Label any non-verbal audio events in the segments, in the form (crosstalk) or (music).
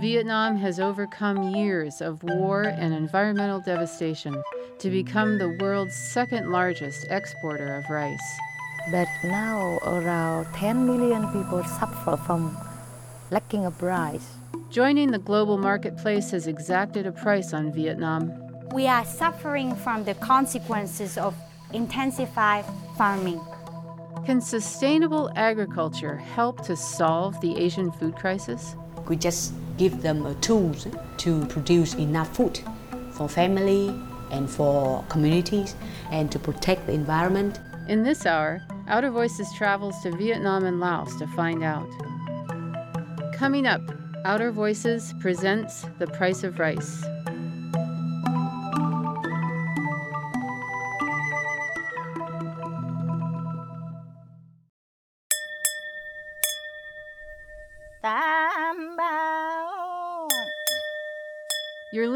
Vietnam has overcome years of war and environmental devastation to become the world's second largest exporter of rice. But now around 10 million people suffer from lacking of rice. Joining the global marketplace has exacted a price on Vietnam. We are suffering from the consequences of intensified farming. Can sustainable agriculture help to solve the Asian food crisis? We just give them tools to produce enough food for family and for communities and to protect the environment. In this hour, Outer Voices travels to Vietnam and Laos to find out. Coming up, Outer Voices presents The Price of Rice.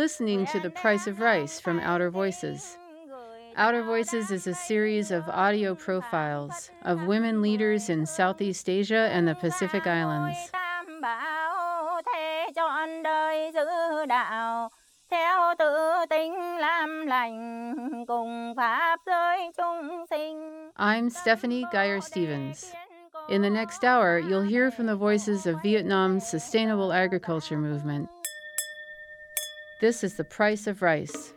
Listening to The Price of Rice from Outer Voices. Outer Voices is a series of audio profiles of women leaders in Southeast Asia and the Pacific Islands. I'm Stephanie Guyer Stevens. In the next hour, you'll hear from the voices of Vietnam's sustainable agriculture movement. This is the price of rice.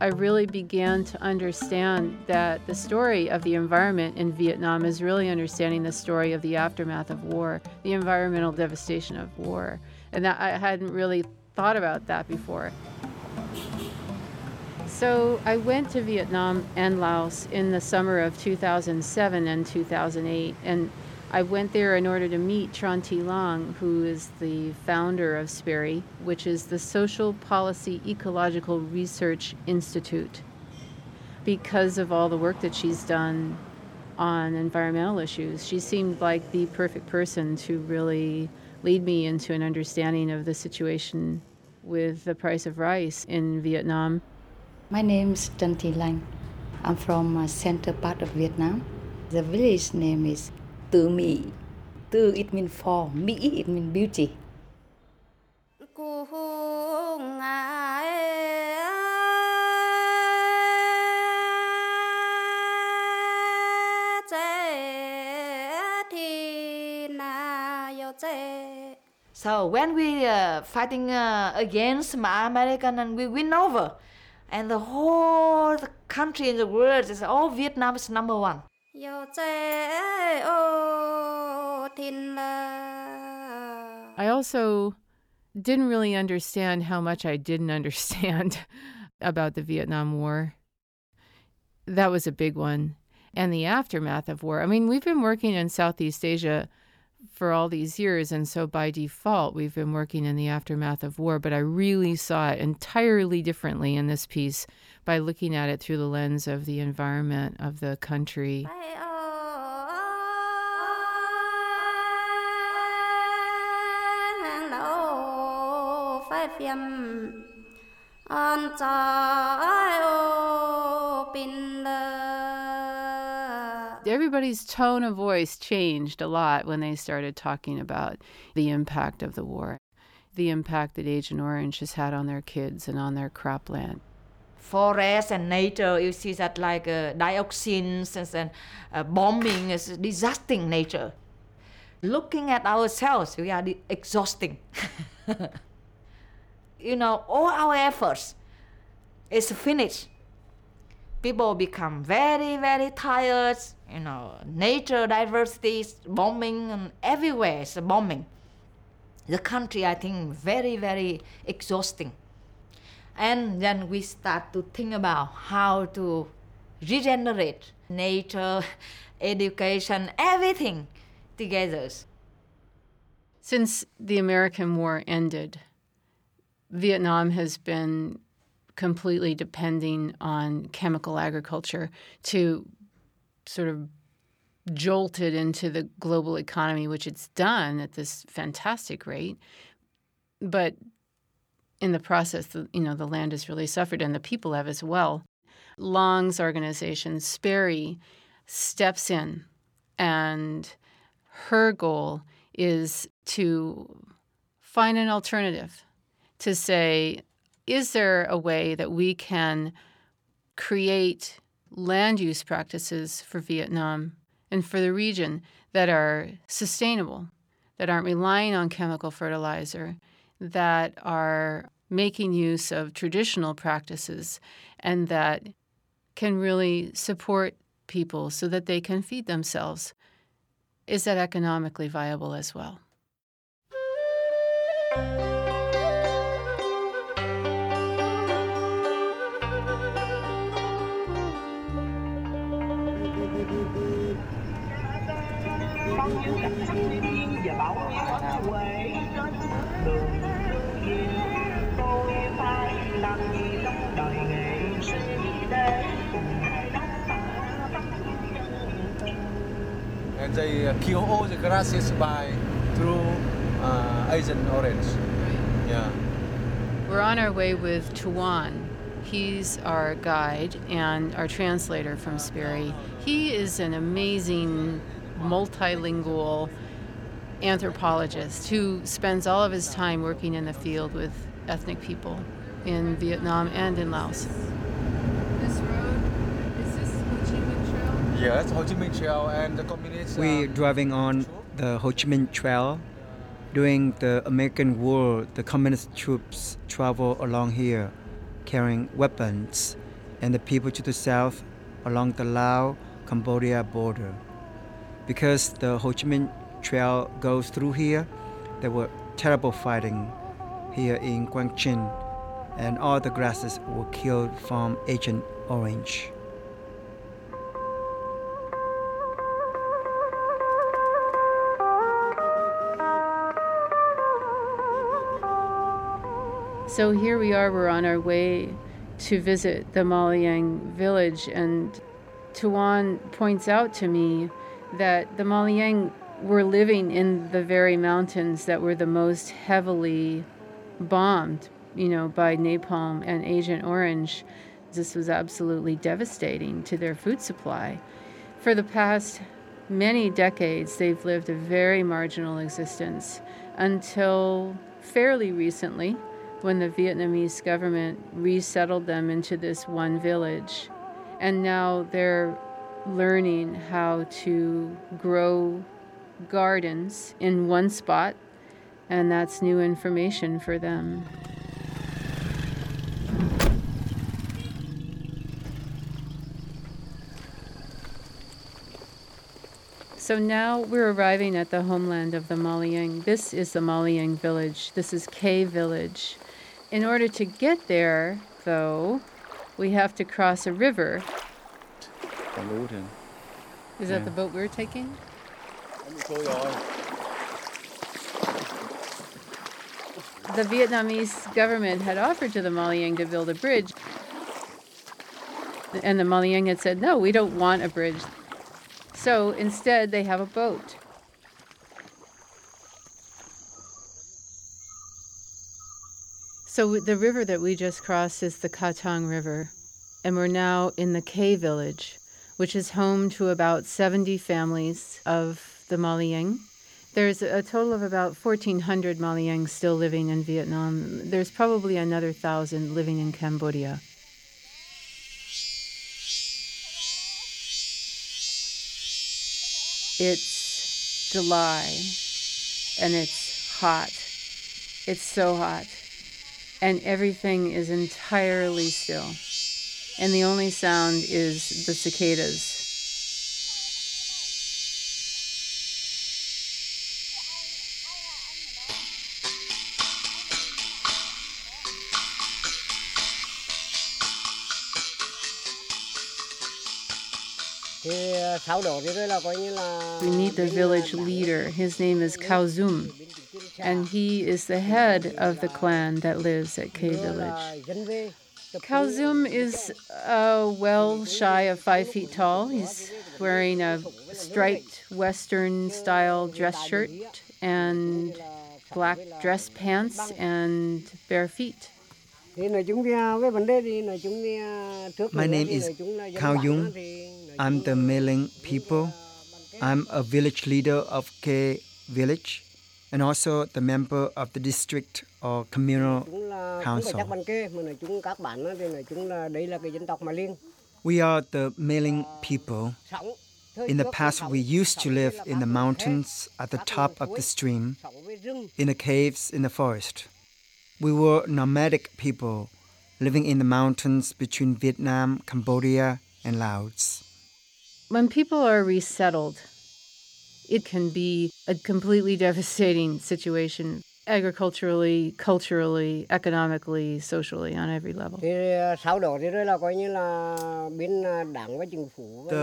I really began to understand that the story of the environment in Vietnam is really understanding the story of the aftermath of war, the environmental devastation of war. And that I hadn't really thought about that before. So I went to Vietnam and Laos in the summer of 2007 and 2008 and I went there in order to meet Tran Thi Lanh, who is the founder of SPERI, which is the Social Policy Ecological Research Institute. Because of all the work that she's done on environmental issues, she seemed like the perfect person to really lead me into an understanding of the situation with the price of rice in Vietnam. My name is Tran Thi Lanh. I'm from uh, center part of Vietnam. The village name is từ Mỹ. Từ it means for, Mỹ it means beauty. So when we uh, fighting uh, against American and we win over, and the whole country in the world is all oh, Vietnam is number one. I also didn't really understand how much I didn't (laughs) understand about the Vietnam War. That was a big one. And the aftermath of war. I mean, we've been working in Southeast Asia for all these years, and so by default, we've been working in the aftermath of war. But I really saw it entirely differently in this piece by looking at it through the lens of the environment of the country. Everybody's tone of voice changed a lot when they started talking about the impact of the war, the impact that Agent Orange has had on their kids and on their cropland forest and nature, you see that like uh, dioxins and uh, bombing is disastrous nature. Looking at ourselves, we are exhausting. (laughs) you know, all our efforts is finished. People become very, very tired. You know, nature diversity is bombing and everywhere is bombing. The country, I think, very, very exhausting and then we start to think about how to regenerate nature (laughs) education everything together since the american war ended vietnam has been completely depending on chemical agriculture to sort of jolted into the global economy, which it's done at this fantastic rate. But in the process, you know, the land has really suffered and the people have as well. Long's organization, SPERI, steps in and her goal is to find an alternative to say, is there a way that we can create land use practices for Vietnam and for the region that are sustainable, that aren't relying on chemical fertilizer, that are making use of traditional practices, and that can really support people so that they can feed themselves? Is that economically viable as well? They uh, kill all the grasses by through uh, Agent Orange. Yeah. We're on our way with Tuan. He's our guide and our translator from SPERI. He is an amazing multilingual anthropologist who spends all of his time working in the field with ethnic people in Vietnam and in Laos. This road, is this Ho Chi Minh Trail? Yes, Ho Chi Minh Trail and the community. We're driving on the Ho Chi Minh Trail. During the American War, the communist troops travel along here carrying weapons, and the people to the south along the Lao Cambodia border. Because the Ho Chi Minh Trail goes through here, there were terrible fighting here in Quang Trinh, and all the grasses were killed from Agent Orange. So here we are, we're on our way to visit the Maliang village, and Tuan points out to me that the Maliang were living in the very mountains that were the most heavily bombed, you know, by napalm and Agent Orange. This was absolutely devastating to their food supply. For the past many decades, they've lived a very marginal existence until fairly recently when the Vietnamese government resettled them into this one village. And now they're learning how to grow gardens in one spot, and that's new information for them. So now we're arriving at the homeland of the Maliang. This is the Maliang village. This is K village. In order to get there, though, we have to cross a river. Is that the boat we're taking? The Vietnamese government had offered to the Maliang to build a bridge. And the Maliang had said, no, we don't want a bridge. So instead, they have a boat. So the river that we just crossed is the Katang River, and we're now in the K village, which is home to about 70 families of the Maliang. There's a total of about 1,400 Maliang still living in Vietnam. There's probably another thousand living in Cambodia. It's July and it's hot. It's so hot and everything is entirely still. And the only sound is the cicadas. We meet the village leader. His name is Khao Zum and he is the head of the clan that lives at K Village. Kalzum is uh, well shy of five feet tall. He's wearing a striped Western style dress shirt and black dress pants and bare feet. My name is Kao Yung. I'm the Maliang people. I'm a village leader of K village and also the member of the district or communal council. We are the Maliang people. In the past, we used to live in the mountains at the top of the stream, in the caves in the forest. We were nomadic people living in the mountains between Vietnam, Cambodia, and Laos. When people are resettled, it can be a completely devastating situation agriculturally, culturally, economically, socially, on every level. The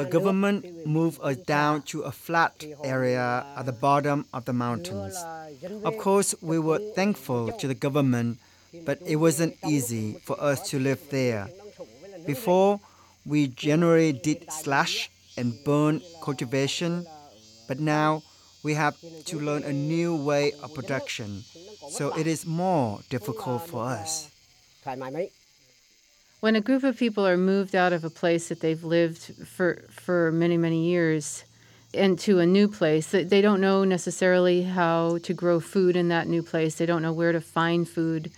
government moved us down to a flat area at the bottom of the mountains. Of course, we were thankful to the government, but it wasn't easy for us to live there. Before, we generally did slash and burn cultivation, but now we have to learn a new way of production, so it is more difficult for us. When a group of people are moved out of a place that they've lived for, for many, many years into a new place, they don't know necessarily how to grow food in that new place. They don't know where to find food.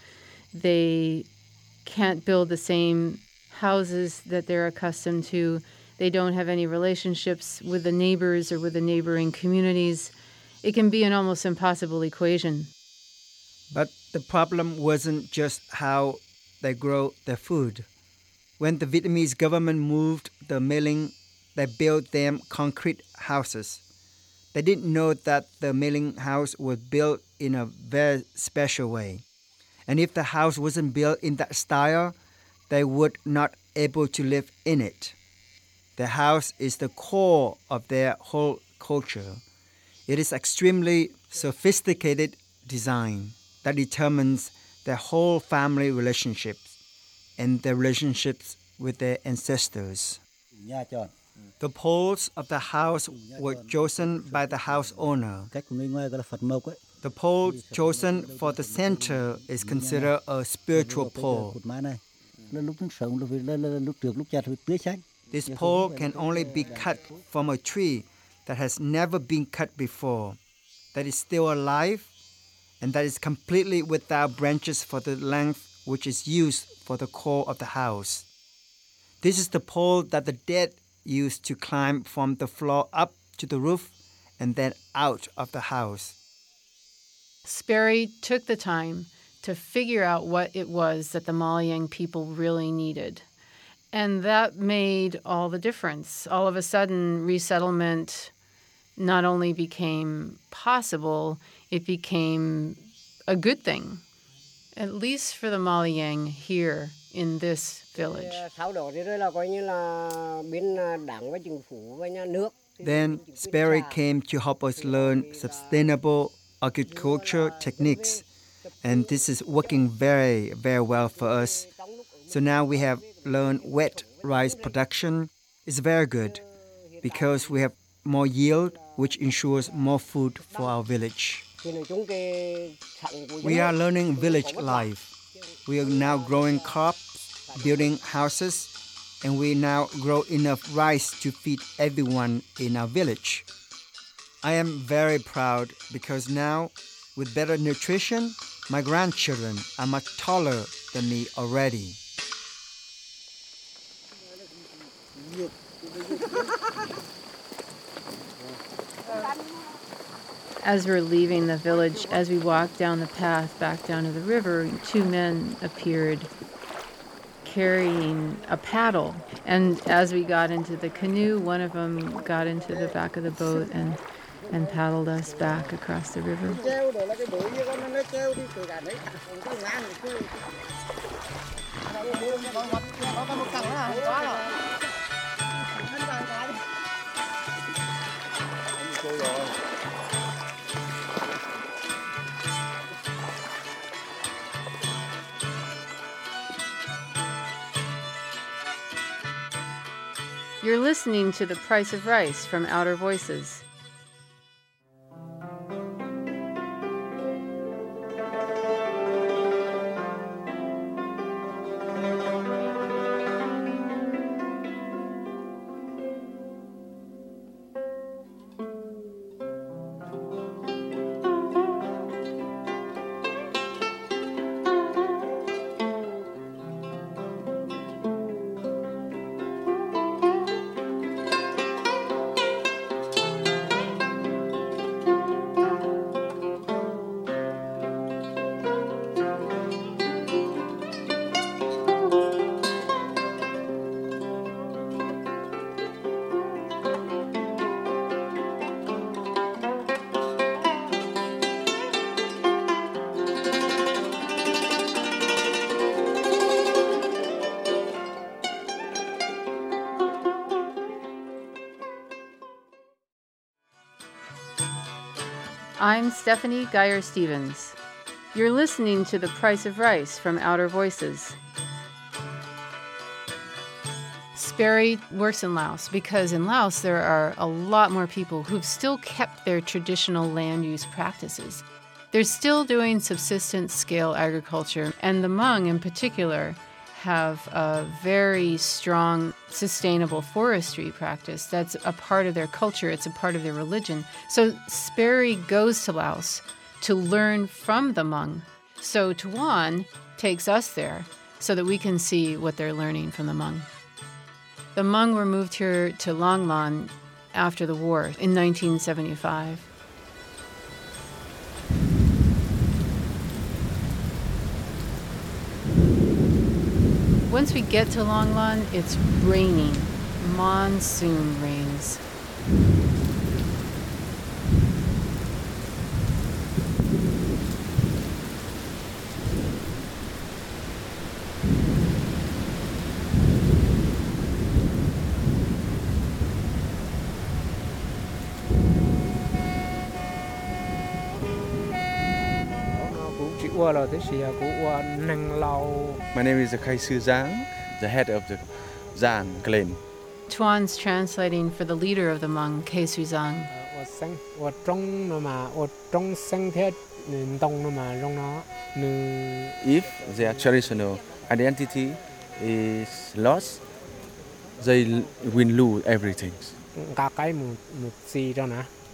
They can't build the same houses that they're accustomed to. They don't have any relationships with the neighbors or with the neighboring communities it can be an almost impossible equation. But the problem wasn't just how they grow their food. When the Vietnamese government moved the Maliang, they built them concrete houses. They didn't know that the Maliang house was built in a very special way. And if the house wasn't built in that style, they would not able to live in it. The house is the core of their whole culture. It is extremely sophisticated design that determines their whole family relationships and their relationships with their ancestors. The poles of the house were chosen by the house owner. The pole chosen for the center is considered a spiritual pole. This pole can only be cut from a tree that has never been cut before, that is still alive, and that is completely without branches for the length which is used for the core of the house. This is the pole that the dead used to climb from the floor up to the roof and then out of the house. SPERI took the time to figure out what it was that the Maliang people really needed. And that made all the difference. All of a sudden, resettlement not only became possible, it became a good thing, at least for the Maliang here in this village. Then SPERI came to help us learn sustainable agriculture techniques, and this is working very, very well for us. So now we have learned wet rice production. is very good because we have more yield which ensures more food for our village. We are learning village life. We are now growing crops, building houses, and we now grow enough rice to feed everyone in our village. I am very proud because now, with better nutrition, my grandchildren are much taller than me already. as we're leaving the village, as we walked down the path back down to the river, two men appeared carrying a paddle. And as we got into the canoe, one of them got into the back of the boat and, and paddled us back across the river. You're listening to The Price of Rice from Outer Voices. Stephanie Guyer Stevens. You're listening to The Price of Rice from Outer Voices. SPERI works in Laos because in Laos there are a lot more people who've still kept their traditional land use practices. They're still doing subsistence scale agriculture, and the Hmong in particular have a very strong sustainable forestry practice that's a part of their culture, it's a part of their religion. So SPERI goes to Laos to learn from the Hmong. So Tuan takes us there so that we can see what they're learning from the Hmong. The Hmong were moved here to Long Lan after the war in 1975. Once we get to Long Lan, it's raining. Monsoon rains. My name is Kai Su Zhang, the head of the Zhang clan. Chuan's translating for the leader of the Hmong, Kai Su Zhang. If their traditional identity is lost, they will lose everything.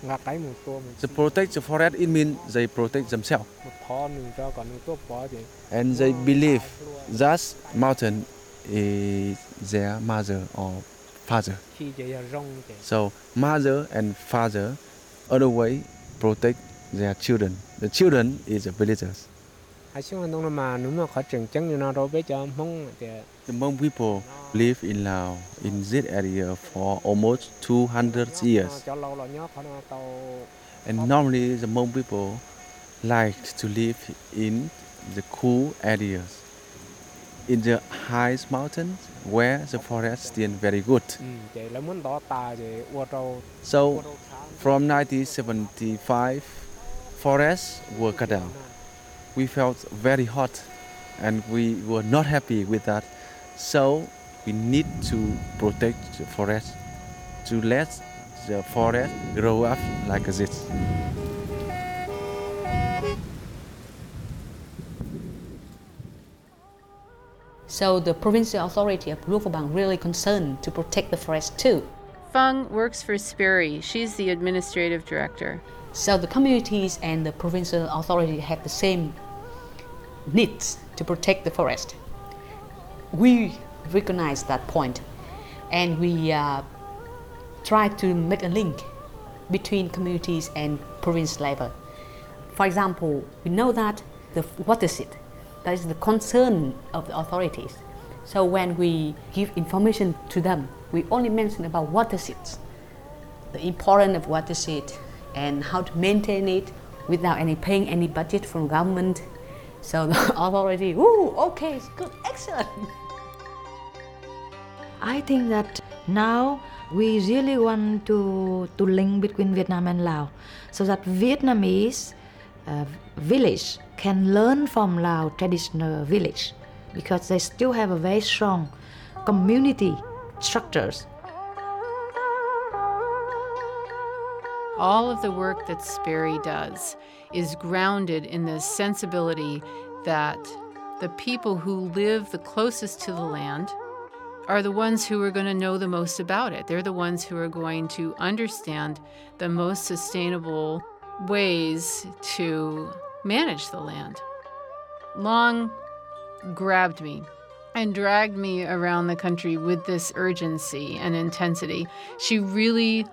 Gà cái một một gì cho nè, gà cái một tua một To protect the forest, it means they protect themselves. một thọ nương cho còn nương tua bỏ thì And they believe that mountain is their mother or father. khi vậy là rong thì So mother and father always protect their children. The children is the villagers. Hai xuống đông mà nếu mà khó trường chân như nó rồi bây giờ mong thì The Hmong people live in Laos in this area for almost 200 years. cho lâu là nhớ khó nó tàu And normally the Hmong people like to live in the cool areas. In the highest mountains where the forest still very good. ừ, vậy là muốn đỏ tà thì qua trâu So from 1975 forests were cut down. We felt very hot and we were not happy with that. So we need to protect the forest to let the forest grow up like this. So the provincial authority of Luang Prabang really concerned to protect the forest too. Feng works for SPERI. She's the administrative director. So the communities and the provincial authority have the same needs to protect the forest. We recognize that point and we uh, try to make a link between communities and province level. For example, we know that the water seat, that is the concern of the authorities. So when we give information to them, we only mention about water seats, the importance of water seat and how to maintain it without any paying any budget from government. So (laughs) the authority, ooh, okay, it's good, excellent. I think that now we really want to to link between Vietnam and Laos so that Vietnamese uh, village can learn from Lao traditional village because they still have a very strong community structures. All of the work that SPERI does is grounded in this sensibility that the people who live the closest to the land are the ones who are going to know the most about it. They're the ones who are going to understand the most sustainable ways to manage the land. Long grabbed me and dragged me around the country with this urgency and intensity. She really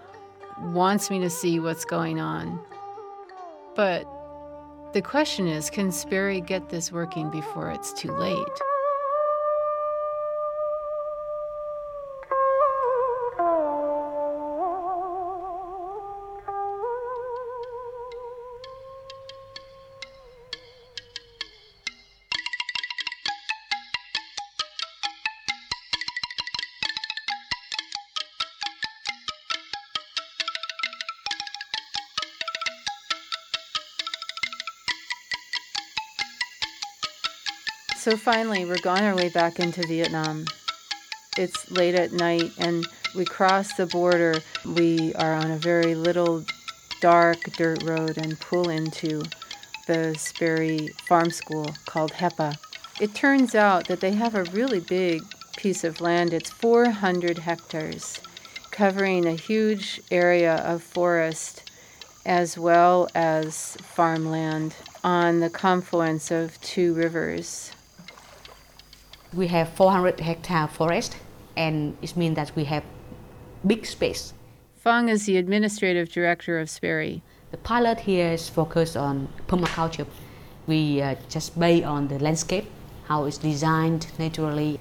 wants me to see what's going on. But the question is can SPERI get this working before it's too late? So finally, we're on our way back into Vietnam. It's late at night, and we cross the border. We are on a very little dark dirt road and pull into the SPERI Farm School called HEPA. It turns out that they have a really big piece of land. It's 400 hectares, covering a huge area of forest as well as farmland on the confluence of two rivers. We have 400 hectare forest, and it means that we have big space. Fung is the administrative director of SPERI. The pilot here is focused on permaculture. We uh, just based on the landscape, how it's designed naturally.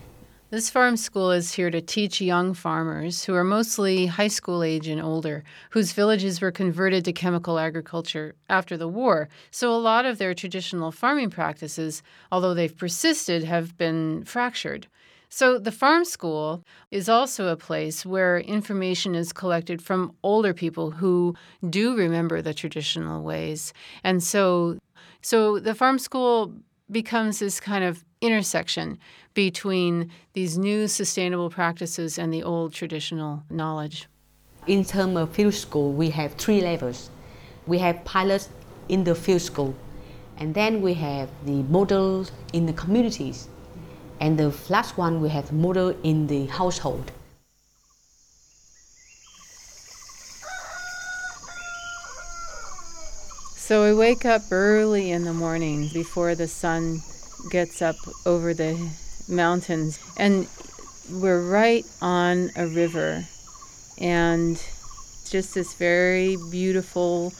This farm school is here to teach young farmers who are mostly high school age and older, whose villages were converted to chemical agriculture after the war. So a lot of their traditional farming practices, although they've persisted, have been fractured. So the farm school is also a place where information is collected from older people who do remember the traditional ways. And so so the farm school becomes this kind of intersection between these new sustainable practices and the old traditional knowledge. In terms of field school, we have three levels. We have pilots in the field school, and then we have the model in the communities, and the last one we have model in the household. So we wake up early in the morning before the sun gets up over the mountains, and we're right on a river, and it's just this very beautiful,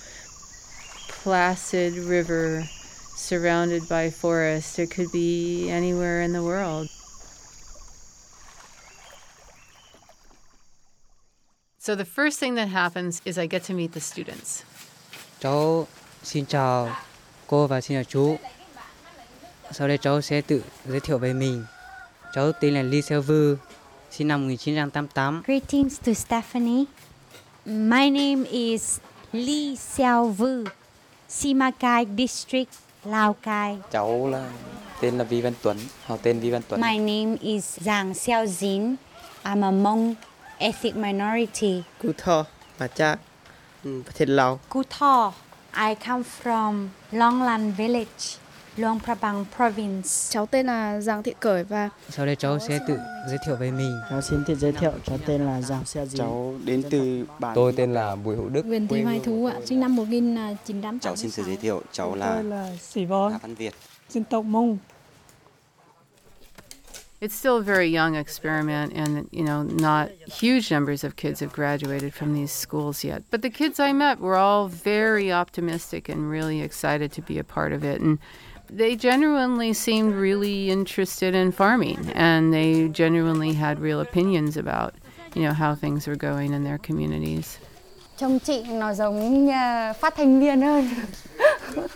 placid river surrounded by forest. It could be anywhere in the world. So the first thing that happens is I get to meet the students. Cháu xin chào cô và xin chào chú. Sau đây cháu sẽ tự giới thiệu về mình. Cháu tên là Lee Silver, sinh năm 1988. Greetings to Stephanie. My name is Lee Silver, Simacai District, Lao Cai. Cháu là tên là Vi Văn Tuấn, họ tên Vi Văn Tuấn. My name is Giang Xiao Jin. I'm a Mong ethnic minority. Cú Tho bà cha, ừ, thiệt Lào. Cú Tho I come from Long Longland Village. Luang Prabang Province. Cháu tên là Giang Thị Cởi và Sau đây cháu sẽ tự giới thiệu về mình. Cháu xin tự giới thiệu, cháu tên là Giang Xe Dì. Cháu đến từ bản Tôi tên là Bùi Hữu Đức. Nguyễn Thị Hoài Thú ạ, sinh năm 1986. Cháu xin tự giới thiệu, cháu là Tôi là Sĩ Võ, Văn Việt. dân tộc Mông. It's still a very young experiment, and you know, not huge numbers of kids have graduated from these schools yet. But the kids I met were all very optimistic and really excited to be a part of it, and they genuinely seemed really interested in farming, and they genuinely had real opinions about, you know, how things were going in their communities. Trông chị nó giống như phát thanh viên hơn. (laughs)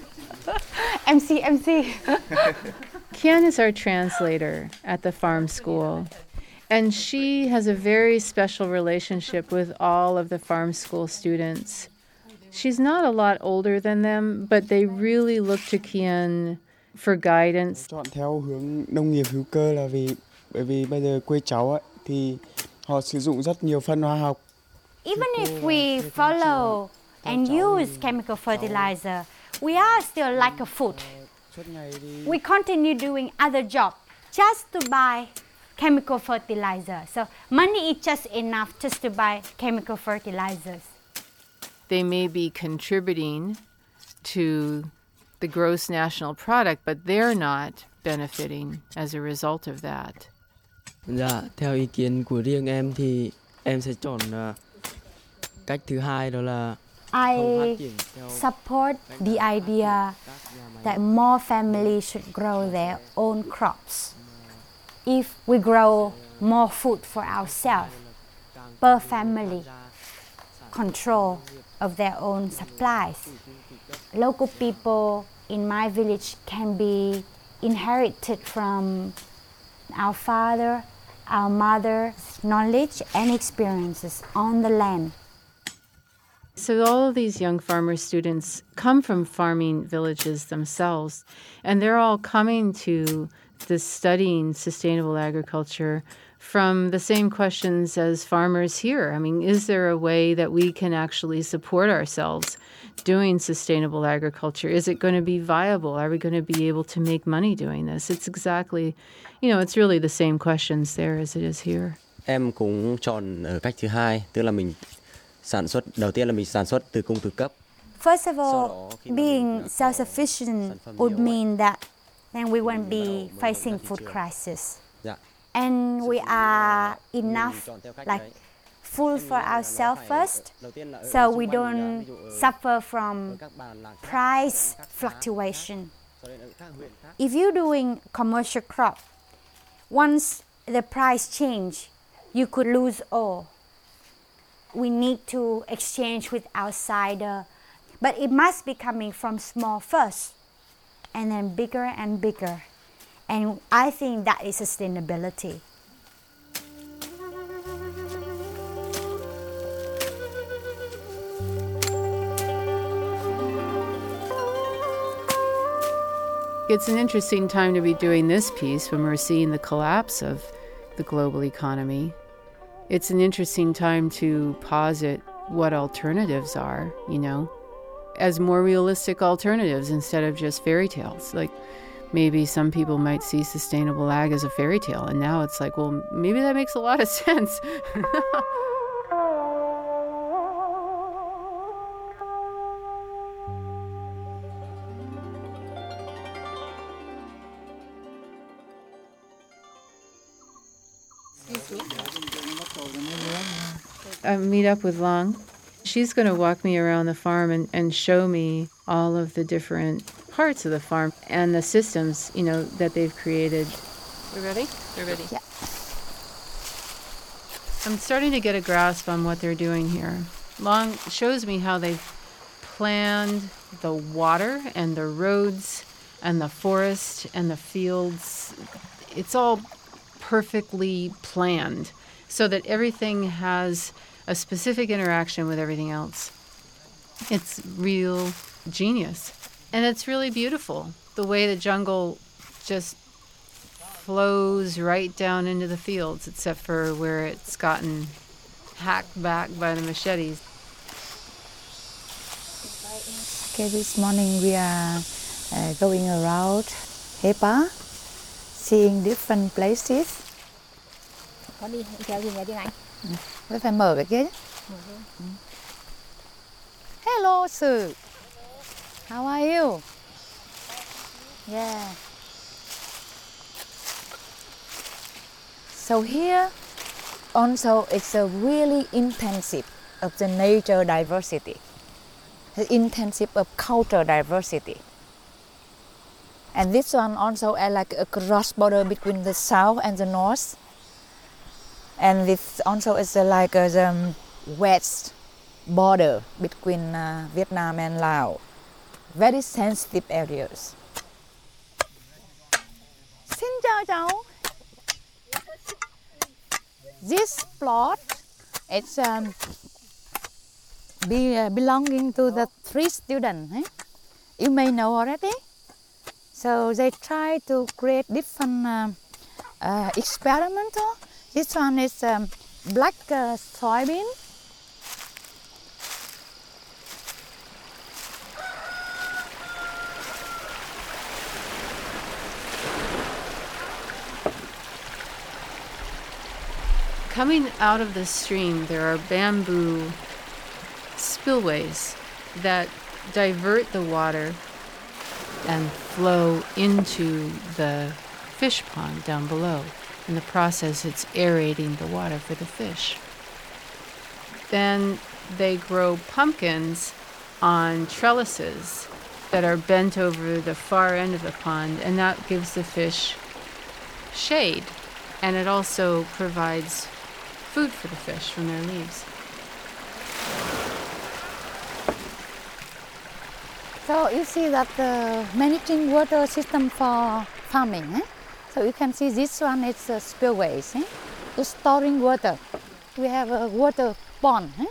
MC, MC. (laughs) Kian is our translator at the farm school, and she has a very special relationship with all of the farm school students. She's not a lot older than them, but they really look to Kian for guidance. Chọn theo hướng nông nghiệp hữu cơ là vì bởi vì bây giờ quê cháu ấy, thì họ sử dụng rất nhiều phân hóa học. Even if we follow and use chemical fertilizer, we are still like a food. We continue doing other job just to buy chemical fertilizer. So money is just enough just to buy chemical fertilizers. They may be contributing to the gross national product, but they're not benefiting as a result of that. Dạ, theo ý kiến của riêng em thì em sẽ chọn à, cách thứ hai đó là I support the idea that more families should grow their own crops. If we grow more food for ourselves, per family, control of their own supplies, local people in my village can be inherited from our father, our mother's knowledge and experiences on the land. So, all of these young farmer students come from farming villages themselves, and they're all coming to this studying sustainable agriculture from the same questions as farmers here. I mean, is there a way that we can actually support ourselves doing sustainable agriculture? Is it going to be viable? Are we going to be able to make money doing this? It's exactly, you know, it's really the same questions there as it is here. Em cũng chọn ở cách thứ hai, tức là mình sản xuất đầu tiên là mình sản xuất từ cung từ cấp. First of all, being self-sufficient would mean that then we won't be facing food crisis. Dạ. And we are enough like full for ourselves first so we don't suffer from price fluctuation. If you're doing commercial crop, once the price change, you could lose all. We need to exchange with outsider, but it must be coming from small first and then bigger and bigger. And I think that is sustainability. It's an interesting time to be doing this piece when we're seeing the collapse of the global economy. It's an interesting time to posit what alternatives are, you know, as more realistic alternatives instead of just fairy tales. Like maybe some people might see sustainable ag as a fairy tale, and now it's like, well, maybe that makes a lot of (laughs) sense. I meet up with Long. She's going to walk me around the farm and, and show me all of the different parts of the farm and the systems, you know, that they've created. We're ready? We're ready. Yeah. I'm starting to get a grasp on what they're doing here. Long shows me how they've planned the water and the roads and the forest and the fields. It's all perfectly planned so that everything has a specific interaction with everything else. It's real genius. And it's really beautiful the way the jungle just flows right down into the fields, except for where it's gotten hacked back by the machetes. Okay, this morning we are uh, going around Hepa, seeing different places. Có đi theo gì nghe tiếng Anh? Với phải mở cái kia chứ. Hello, sir. How are you? Yeah. So here also it's a really intensive of the nature diversity, the intensive of culture diversity. And this one also like a cross border between the south and the north. And this also is like uh, the um, west border between uh, Vietnam and Laos. Very sensitive areas. This plot it's um, be, uh, belonging to the three students. eh? You may know already. So they try to create different um, uh, experimental. This one is um, black uh, soybean. Coming out of the stream, there are bamboo spillways that divert the water and flow into the fish pond down below. In the process, it's aerating the water for the fish. Then they grow pumpkins on trellises that are bent over the far end of the pond, and that gives the fish shade. And it also provides food for the fish from their leaves. So you see that the managing water system for farming. Eh? So you can see this one is uh, spillways. Eh? To storing water. We have a water pond. Eh?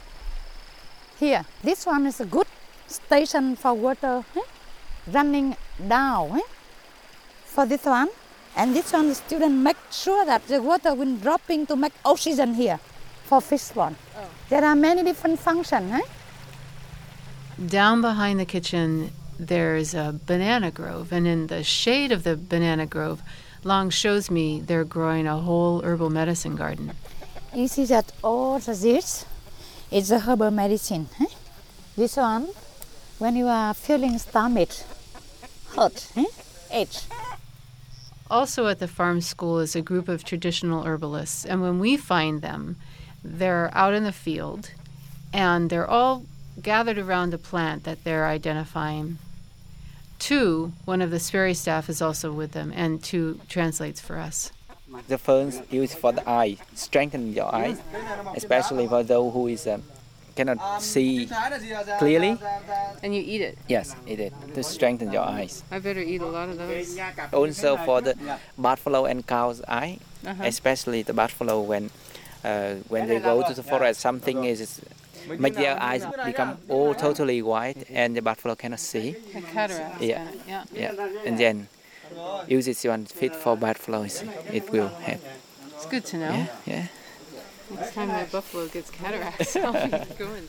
Here, this one is a good station for water eh? running down eh? for this one. And this one, the student make sure that the water will dropping to make oxygen here for fish pond. There are many different functions. Eh? Down behind the kitchen, there's a banana grove, and in the shade of the banana grove, Lanh shows me they're growing a whole herbal medicine garden. You see that all the this is a herbal medicine. eh? This one, when you are feeling stomach hot, eh? itch. Also at the farm school is a group of traditional herbalists, and when we find them, they're out in the field and they're all gathered around a plant that they're identifying. Tu, one of the SPERI staff is also with them, and Tu translates for us. The ferns used for the eye, strengthen your eyes, especially for those who is um, cannot see clearly. And you eat it. Yes, eat it to strengthen your eyes. I better eat a lot of those. Also for the buffalo and cow's eye, Uh-huh. especially the buffalo when uh, when they go to the forest, something is make their eyes become all totally white and the buffalo cannot see. Like cataracts, Yeah, yeah. yeah, and then use this one fit for buffaloes. It will help. It's good to know. Yeah, yeah. Next time my buffalo gets cataracts, I'll be going.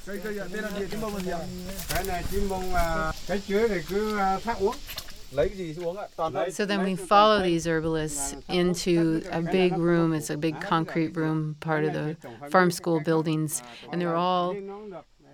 cái này chim bông à, cái chuối này cứ à, phát uống lấy cái gì uống ạ toàn lấy So then we follow these herbalists into a big room. It's a big concrete room, part of the farm school buildings, and they're all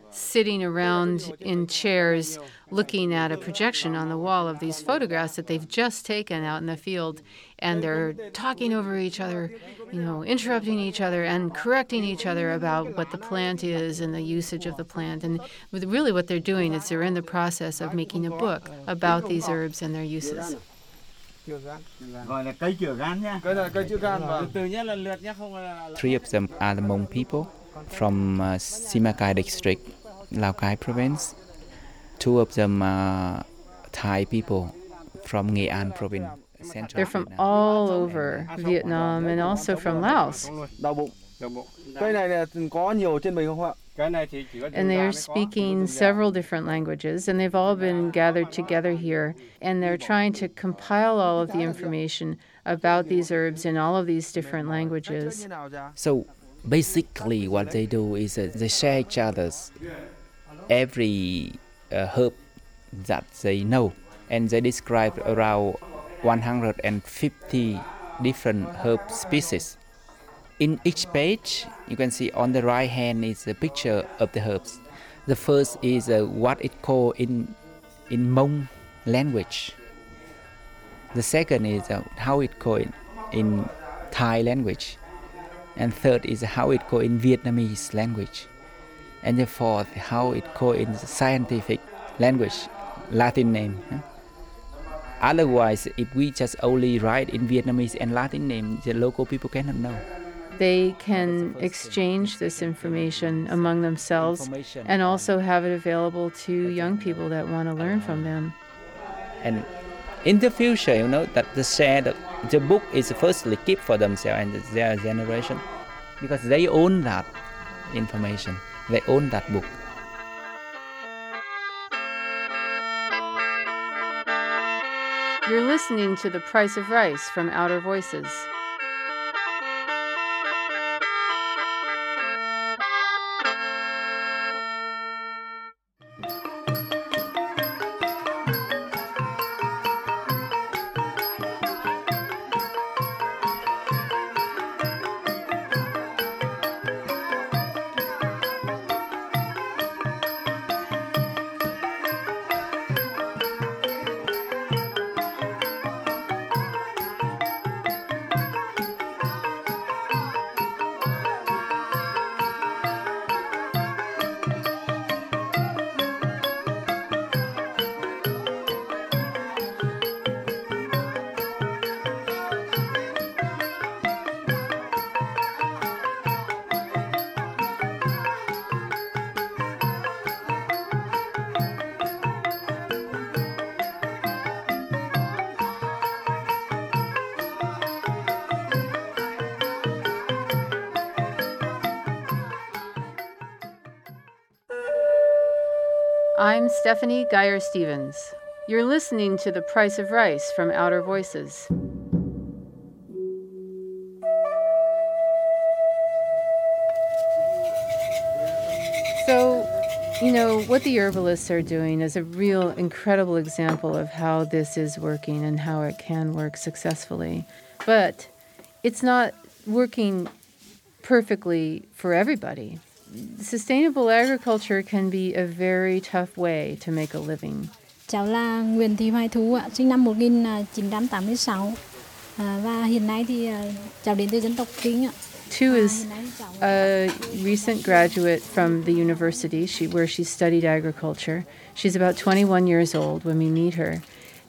sitting around in chairs looking at a projection on the wall of these photographs that they've just taken out in the field. And they're talking over each other you know interrupting each other and correcting each other about what the plant is and the usage of the plant. And really what they're doing is they're in the process of making a book about these herbs and their uses. Three of them are the Hmong people from uh, district, Lào Cai province. Two of them are Thai people from Nghệ An province. Central they're from Vietnam. all over vietnam and also from laos đau bụng đau bụng cây này là có nhiều trên mình không ạ cái này thì chỉ có and they are speaking several different languages, and they've all been gathered together here, and they're trying to compile all of the information about these herbs in all of these different languages. So basically, what they do is uh, they share each other's every uh, herb that they know, and they describe around 150 different herb species. In each page, you can see on the right hand is a picture of the herbs. The first is uh, what it called in in Hmong language. The second is uh, how it called in, in Thai language, and third is how it called in Vietnamese language, and the fourth how it called in scientific language, Latin name. huh? Otherwise, if we just only write in Vietnamese and Latin name, the local people cannot know. They can exchange this information among themselves and also have it available to young people that want to learn from them. And in the future, you know that the share the, the book is firstly keep for themselves and their generation, because they own that information. They own that book. You're listening to The Price of Rice from Outer Voices. I'm Stephanie Guyer Stevens. You're listening to The Price of Rice from Outer Voices. So, you know, what the herbalists are doing is a real incredible example of how this is working and how it can work successfully. But it's not working perfectly for everybody. Sustainable agriculture can be a very tough way to make a living. Cháu là Nguyễn Thị Hoài Thu sinh năm 1986 và hiện nay thì cháu đến từ dân tộc Kinh. Tu is a recent graduate from the university she, where she studied agriculture. She's about 21 years old when we meet her.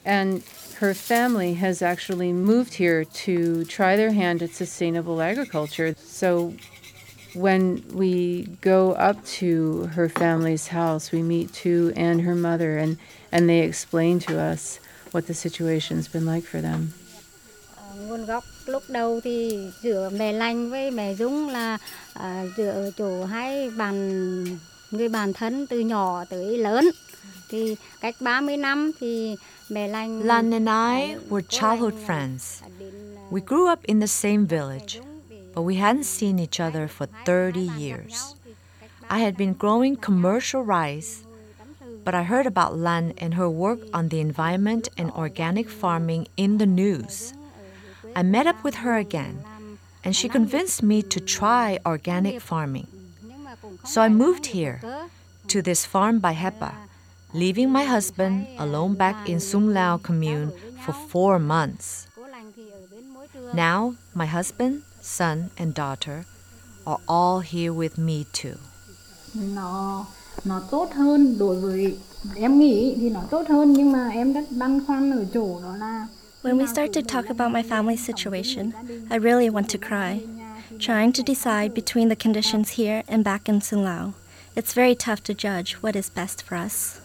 And her family has actually moved here to try their hand at sustainable agriculture. So when we go up to her family's house, we meet Tu and her mother, and, and they explain to us what the situation's been like for them. nguồn gốc lúc đầu thì giữa mẹ lành với mẹ Dung là à, giữa ở chỗ hai bạn người bạn thân từ nhỏ tới lớn thì cách 30 năm thì mẹ lành Lan and I were childhood friends. We grew up in the same village, but we hadn't seen each other for 30 years. I had been growing commercial rice, but I heard about Lan and her work on the environment and organic farming in the news. I met up with her again, and she convinced me to try organic farming. So I moved here to this farm by Hepa, leaving my husband alone back in Sung Lao commune for four months. Now, my husband, son, and daughter are all here with me too. Nó nó tốt hơn đối với em nghĩ thì nó tốt hơn nhưng mà em rất băn khoăn ở chỗ đó là When we start to talk about my family situation, I really want to cry, trying to decide between the conditions here and back in Sung It's very tough to judge what is best for us.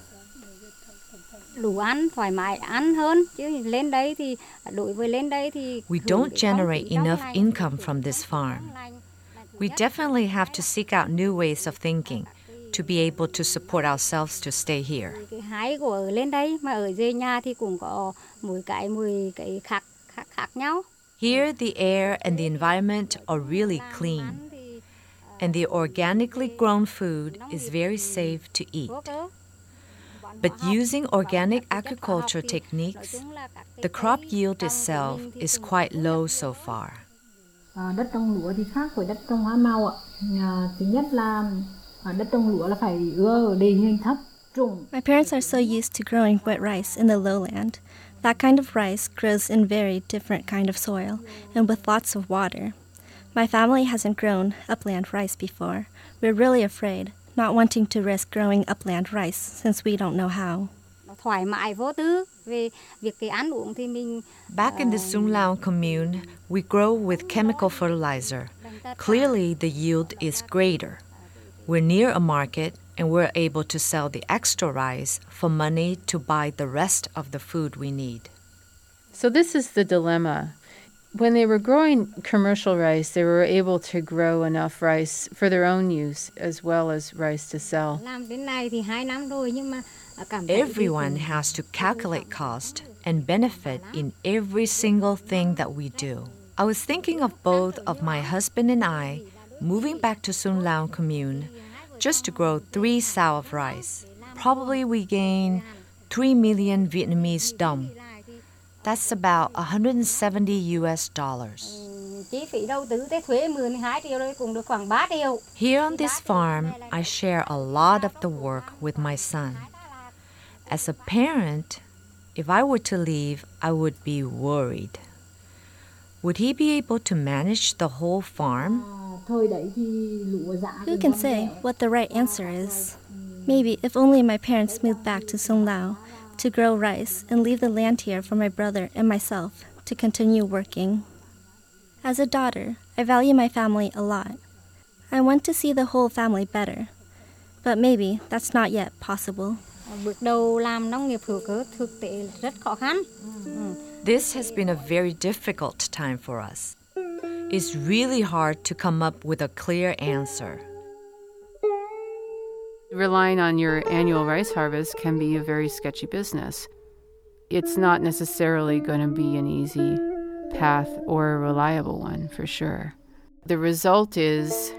Đủ ăn thoải mái ăn hơn chứ lên đây thì đối với lên đây thì We don't generate enough income from this farm. We definitely have to seek out new ways of thinking to be able to support ourselves to stay here. cái hái của ở lên đây mà ở dưới nhà thì cũng có mỗi cái mỗi cái khác khác khác nhau Here, the air and the environment are really clean, and the organically grown food is very safe to eat. But using organic agriculture techniques, the crop yield itself is quite low so far. Đất trồng lúa thì khác với đất trồng hoa màu ạ. Thứ nhất là đất trồng lúa là phải ưa ở địa hình thấp. My parents are so used to growing wet rice in the lowland. That kind of rice grows in very different kind of soil and with lots of water. My family hasn't grown upland rice before. We're really afraid, not wanting to risk growing upland rice since we don't know how. Nó thoải mái vô tư về việc cái ăn uống thì mình Back in the Sung Lao commune, we grow with chemical fertilizer. Clearly, the yield is greater. We're near a market and we're able to sell the extra rice for money to buy the rest of the food we need. So, this is the dilemma. When they were growing commercial rice, they were able to grow enough rice for their own use as well as rice to sell. làm đến nay thì hai năm rồi nhưng mà à, cảm thấy thì Everyone has to calculate cost and benefit in every single thing that we do. I was thinking of both of my husband and I moving back to Sung Lao commune just to grow three sao of rice. Probably we gain 3 million Vietnamese dong. That's about 170 US dollars. chi phí đầu tư tới thuế 12 triệu rồi cũng được khoảng 3 triệu Here on this farm, I share a lot of the work with my son. As a parent, if I were to leave, I would be worried. Would he be able to manage the whole farm? Thời đấy thì lúa dạ Who can say what the right answer is? Maybe if only my parents moved back to Sung Lao to grow rice and leave the land here for my brother and myself to continue working. As a daughter, I value my family a lot. I want to see the whole family better. But maybe that's not yet possible. bước đầu làm nông nghiệp hữu cơ thực tế rất khó khăn Ừ. This has been a very difficult time for us. It's really hard to come up with a clear answer. Relying on your annual rice harvest can be a very sketchy business. It's not necessarily going to be an easy path or a reliable one for sure. The result is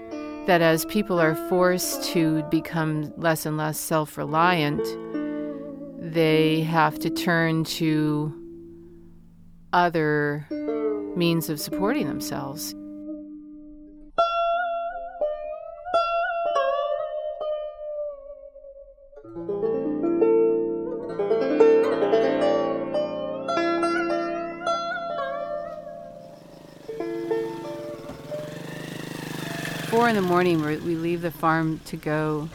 that as people are forced to become less and less self reliant, they have to turn to other means of supporting themselves. Four in the morning, we leave the farm to go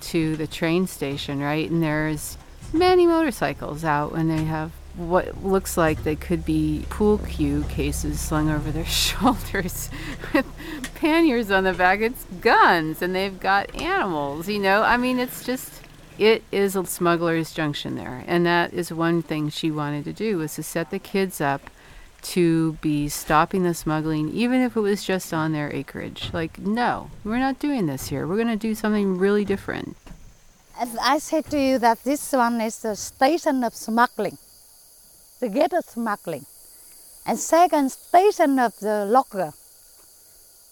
to the train station, right? And there's many motorcycles out when they have what looks like they could be pool cue cases slung over their (laughs) shoulders with panniers on the back. It's guns and they've got animals, you know? I mean, it's just, it is a smuggler's junction there. And that is one thing she wanted to do was to set the kids up to be stopping the smuggling, even if it was just on their acreage. Like, no, we're not doing this here. We're going to do something really different. As I said to you that this one is the station of smuggling, the gate of smuggling. And second station of the logger.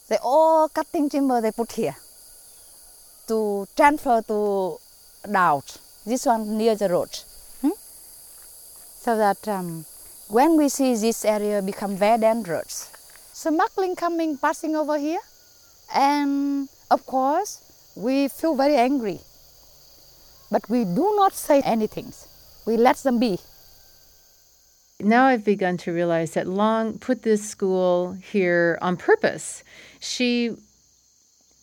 They all cutting timber they put here to transfer to Dowd. This one near the road. Hmm? So that um, when we see this area become very dangerous, smuggling coming, passing over here, and of course we feel very angry. But we do not say anything. We let them be. Now I've begun to realize that Lanh put this school here on purpose. She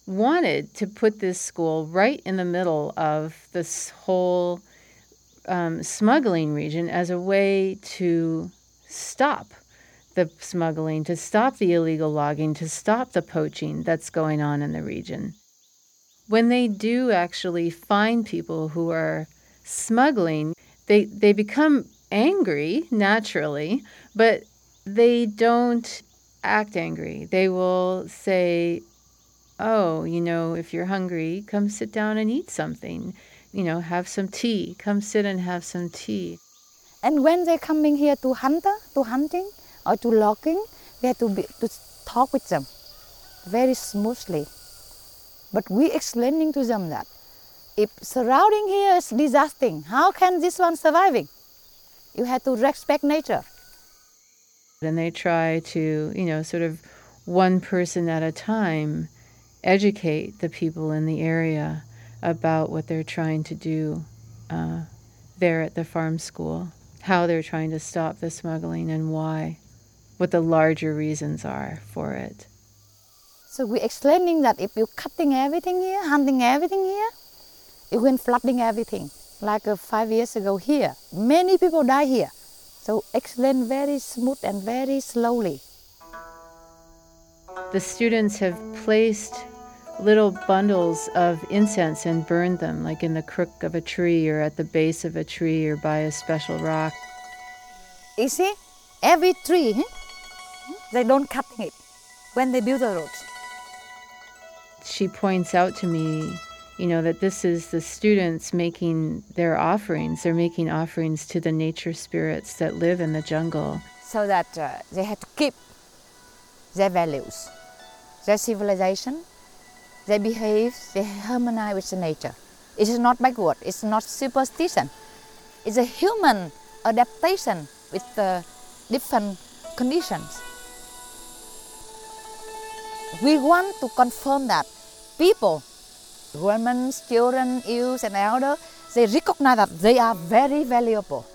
wanted to put this school right in the middle of this whole um, smuggling region as a way to stop the smuggling, to stop the illegal logging, to stop the poaching that's going on in the region. When they do actually find people who are smuggling, they, they become angry naturally, but they don't act angry. They will say, Oh, you know, if you're hungry, come sit down and eat something. You know, have some tea. Come sit and have some tea. And when they're coming here to hunter, to hunting or to logging, we have to be, to talk with them very smoothly. But we explaining to them that if surrounding here is disaster, how can this one surviving? You have to respect nature. And they try to, you know, sort of one person at a time, educate the people in the area about what they're trying to do uh, there at the farm school, how they're trying to stop the smuggling and why, what the larger reasons are for it. So we're explaining that if you're cutting everything here, hunting everything here, you will flooding everything. Like uh, five years ago here, many people die here. So explain very smooth and very slowly. The students have placed little bundles of incense and burned them, like in the crook of a tree or at the base of a tree or by a special rock. You see, every tree, hmm, they don't cut it when they build the roads. She points out to me, you know, that this is the students making their offerings. They're making offerings to the nature spirits that live in the jungle. So that uh, they have to keep their values, their civilization, they behave, they harmonize with the nature. It is not backward, it's not superstition. It's a human adaptation with the different conditions. We want to confirm that people, women, children, youth, and elders, they recognize that they are very valuable.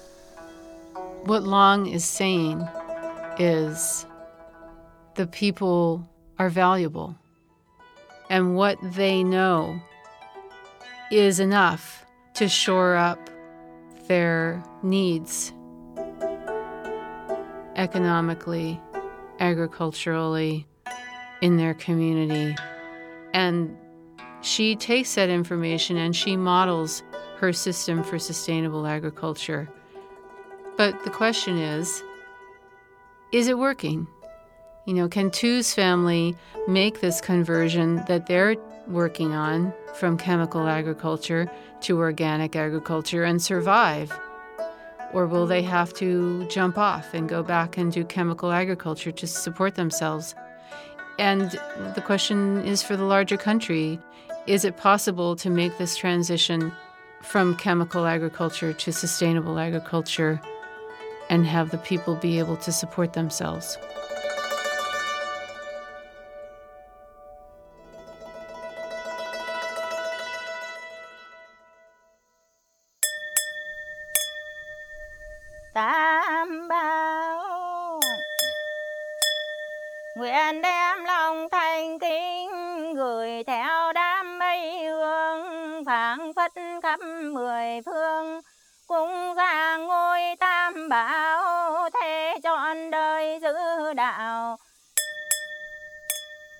What Lanh is saying is the people are valuable and what they know is enough to shore up their needs economically, agriculturally, in their community. And she takes that information and she models her system for sustainable agriculture. But the question is is it working? You know, can Tu's family make this conversion that they're working on from chemical agriculture to organic agriculture and survive? Or will they have to jump off and go back and do chemical agriculture to support themselves? And the question is for the larger country is it possible to make this transition from chemical agriculture to sustainable agriculture and have the people be able to support themselves? Phương cung ra ngôi tam bảo thế trọn đời giữ đạo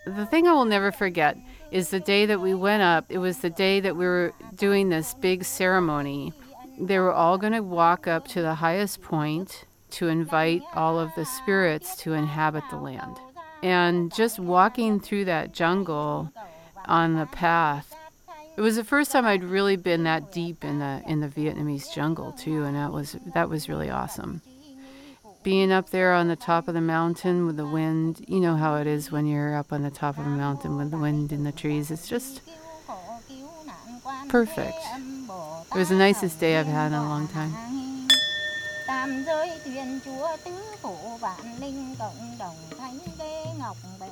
The thing I will never forget is the day that we went up. It was the day that we were doing this big ceremony. They were all going to walk up to the highest point to invite all of the spirits to inhabit the land. And just walking through that jungle on the path, it was the first time I'd really been that deep in the in the Vietnamese jungle too, and that was that was really awesome. Being up there on the top of the mountain with the wind, you know how it is when you're up on the top of a mountain with the wind in the trees. It's just perfect. It was the nicest day I've had in a long time. tam giới thuyền chúa tứ phủ vạn linh cộng đồng thánh đế ngọc bệ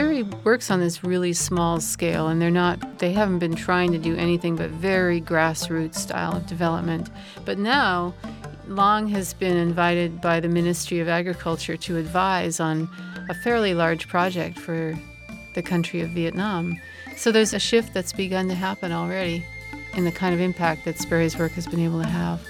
SPERI works on this really small scale, and they're not, they haven't been trying to do anything but very grassroots style of development. But now, Lanh has been invited by the Ministry of Agriculture to advise on a fairly large project for the country of Vietnam. So there's a shift that's begun to happen already in the kind of impact that SPERI's work has been able to have.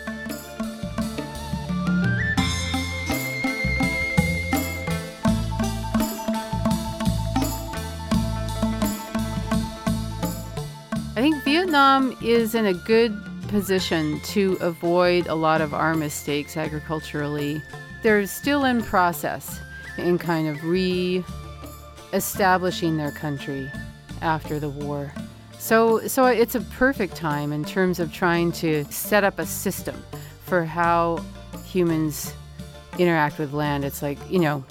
Vietnam is in a good position to avoid a lot of our mistakes agriculturally. They're still in process in kind of re establishing their country after the war. So so it's a perfect time in terms of trying to set up a system for how humans interact with land. It's like, you know,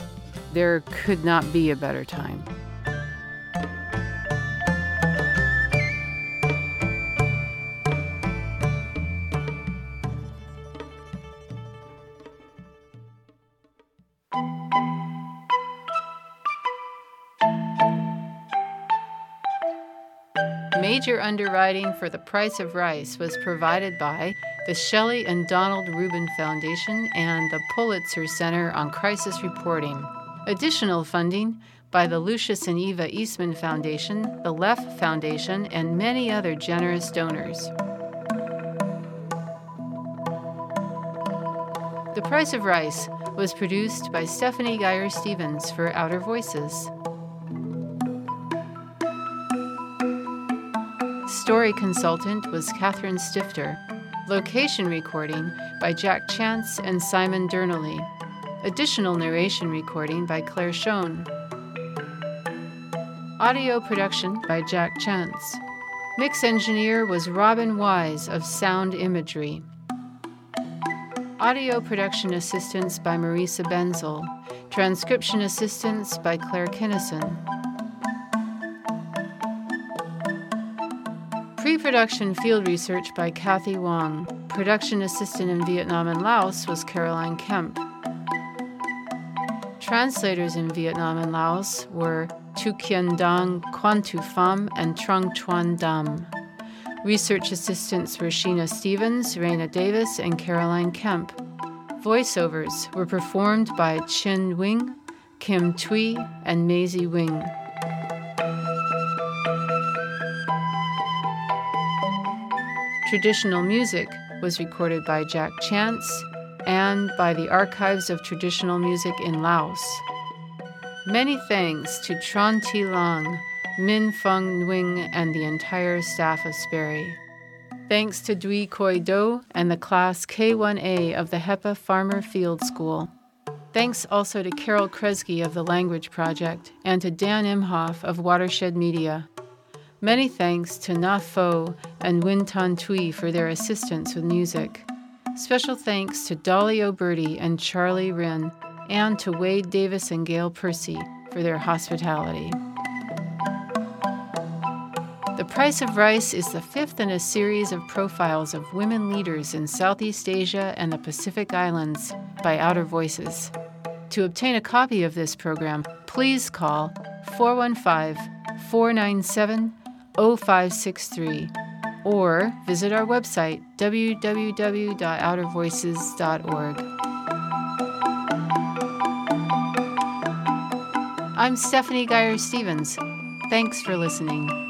there could not be a better time. Major underwriting for the price of rice was provided by the Shelley and Donald Rubin Foundation and the Pulitzer Center on Crisis Reporting. Additional funding by the Lucius and Eva Eastman Foundation, the Leff Foundation, and many other generous donors. The Price of Rice was produced by Stephanie Guyer Stevens for Outer Voices. Story consultant was Catherine Stifter. Location recording by Jack Chance and Simon Durnelly. Additional narration recording by Claire Schoen. Audio production by Jack Chance. Mix engineer was Robin Wise of Sound Imagery. Audio production assistance by Marisa Benzel. Transcription assistance by Claire Kinnison. Pre production field research by Kathy Wong. Production assistant in Vietnam and Laos was Caroline Kemp. Translators in Vietnam and Laos were Tu Kien Dang, Quan Tu Pham, and Trung Chuan Dam. Research assistants were Sheena Stevens, Raina Davis, and Caroline Kemp. Voiceovers were performed by Chin Wing, Kim Tui, and Maisie Wing. Traditional music was recorded by Jack Chance and by the Archives of Traditional Music in Laos. Many thanks to Tran Thi Lanh, Min Fung Nguyen, and the entire staff of SPERI. Thanks to Dui Koi Do and the class K1A of the HEPA Farmer Field School. Thanks also to Carol Kresge of the Language Project and to Dan Imhoff of Watershed Media. Many thanks to Na Fo and Win Tan Tui for their assistance with music. Special thanks to Dolly O'Berty and Charlie Wren, and to Wade Davis and Gail Percy for their hospitality. The Price of Rice is the fifth in a series of profiles of women leaders in Southeast Asia and the Pacific Islands by Outer Voices. To obtain a copy of this program, please call 415 497 0563 or visit our website www.outervoices.org. I'm Stephanie Guyer Stevens. Thanks for listening.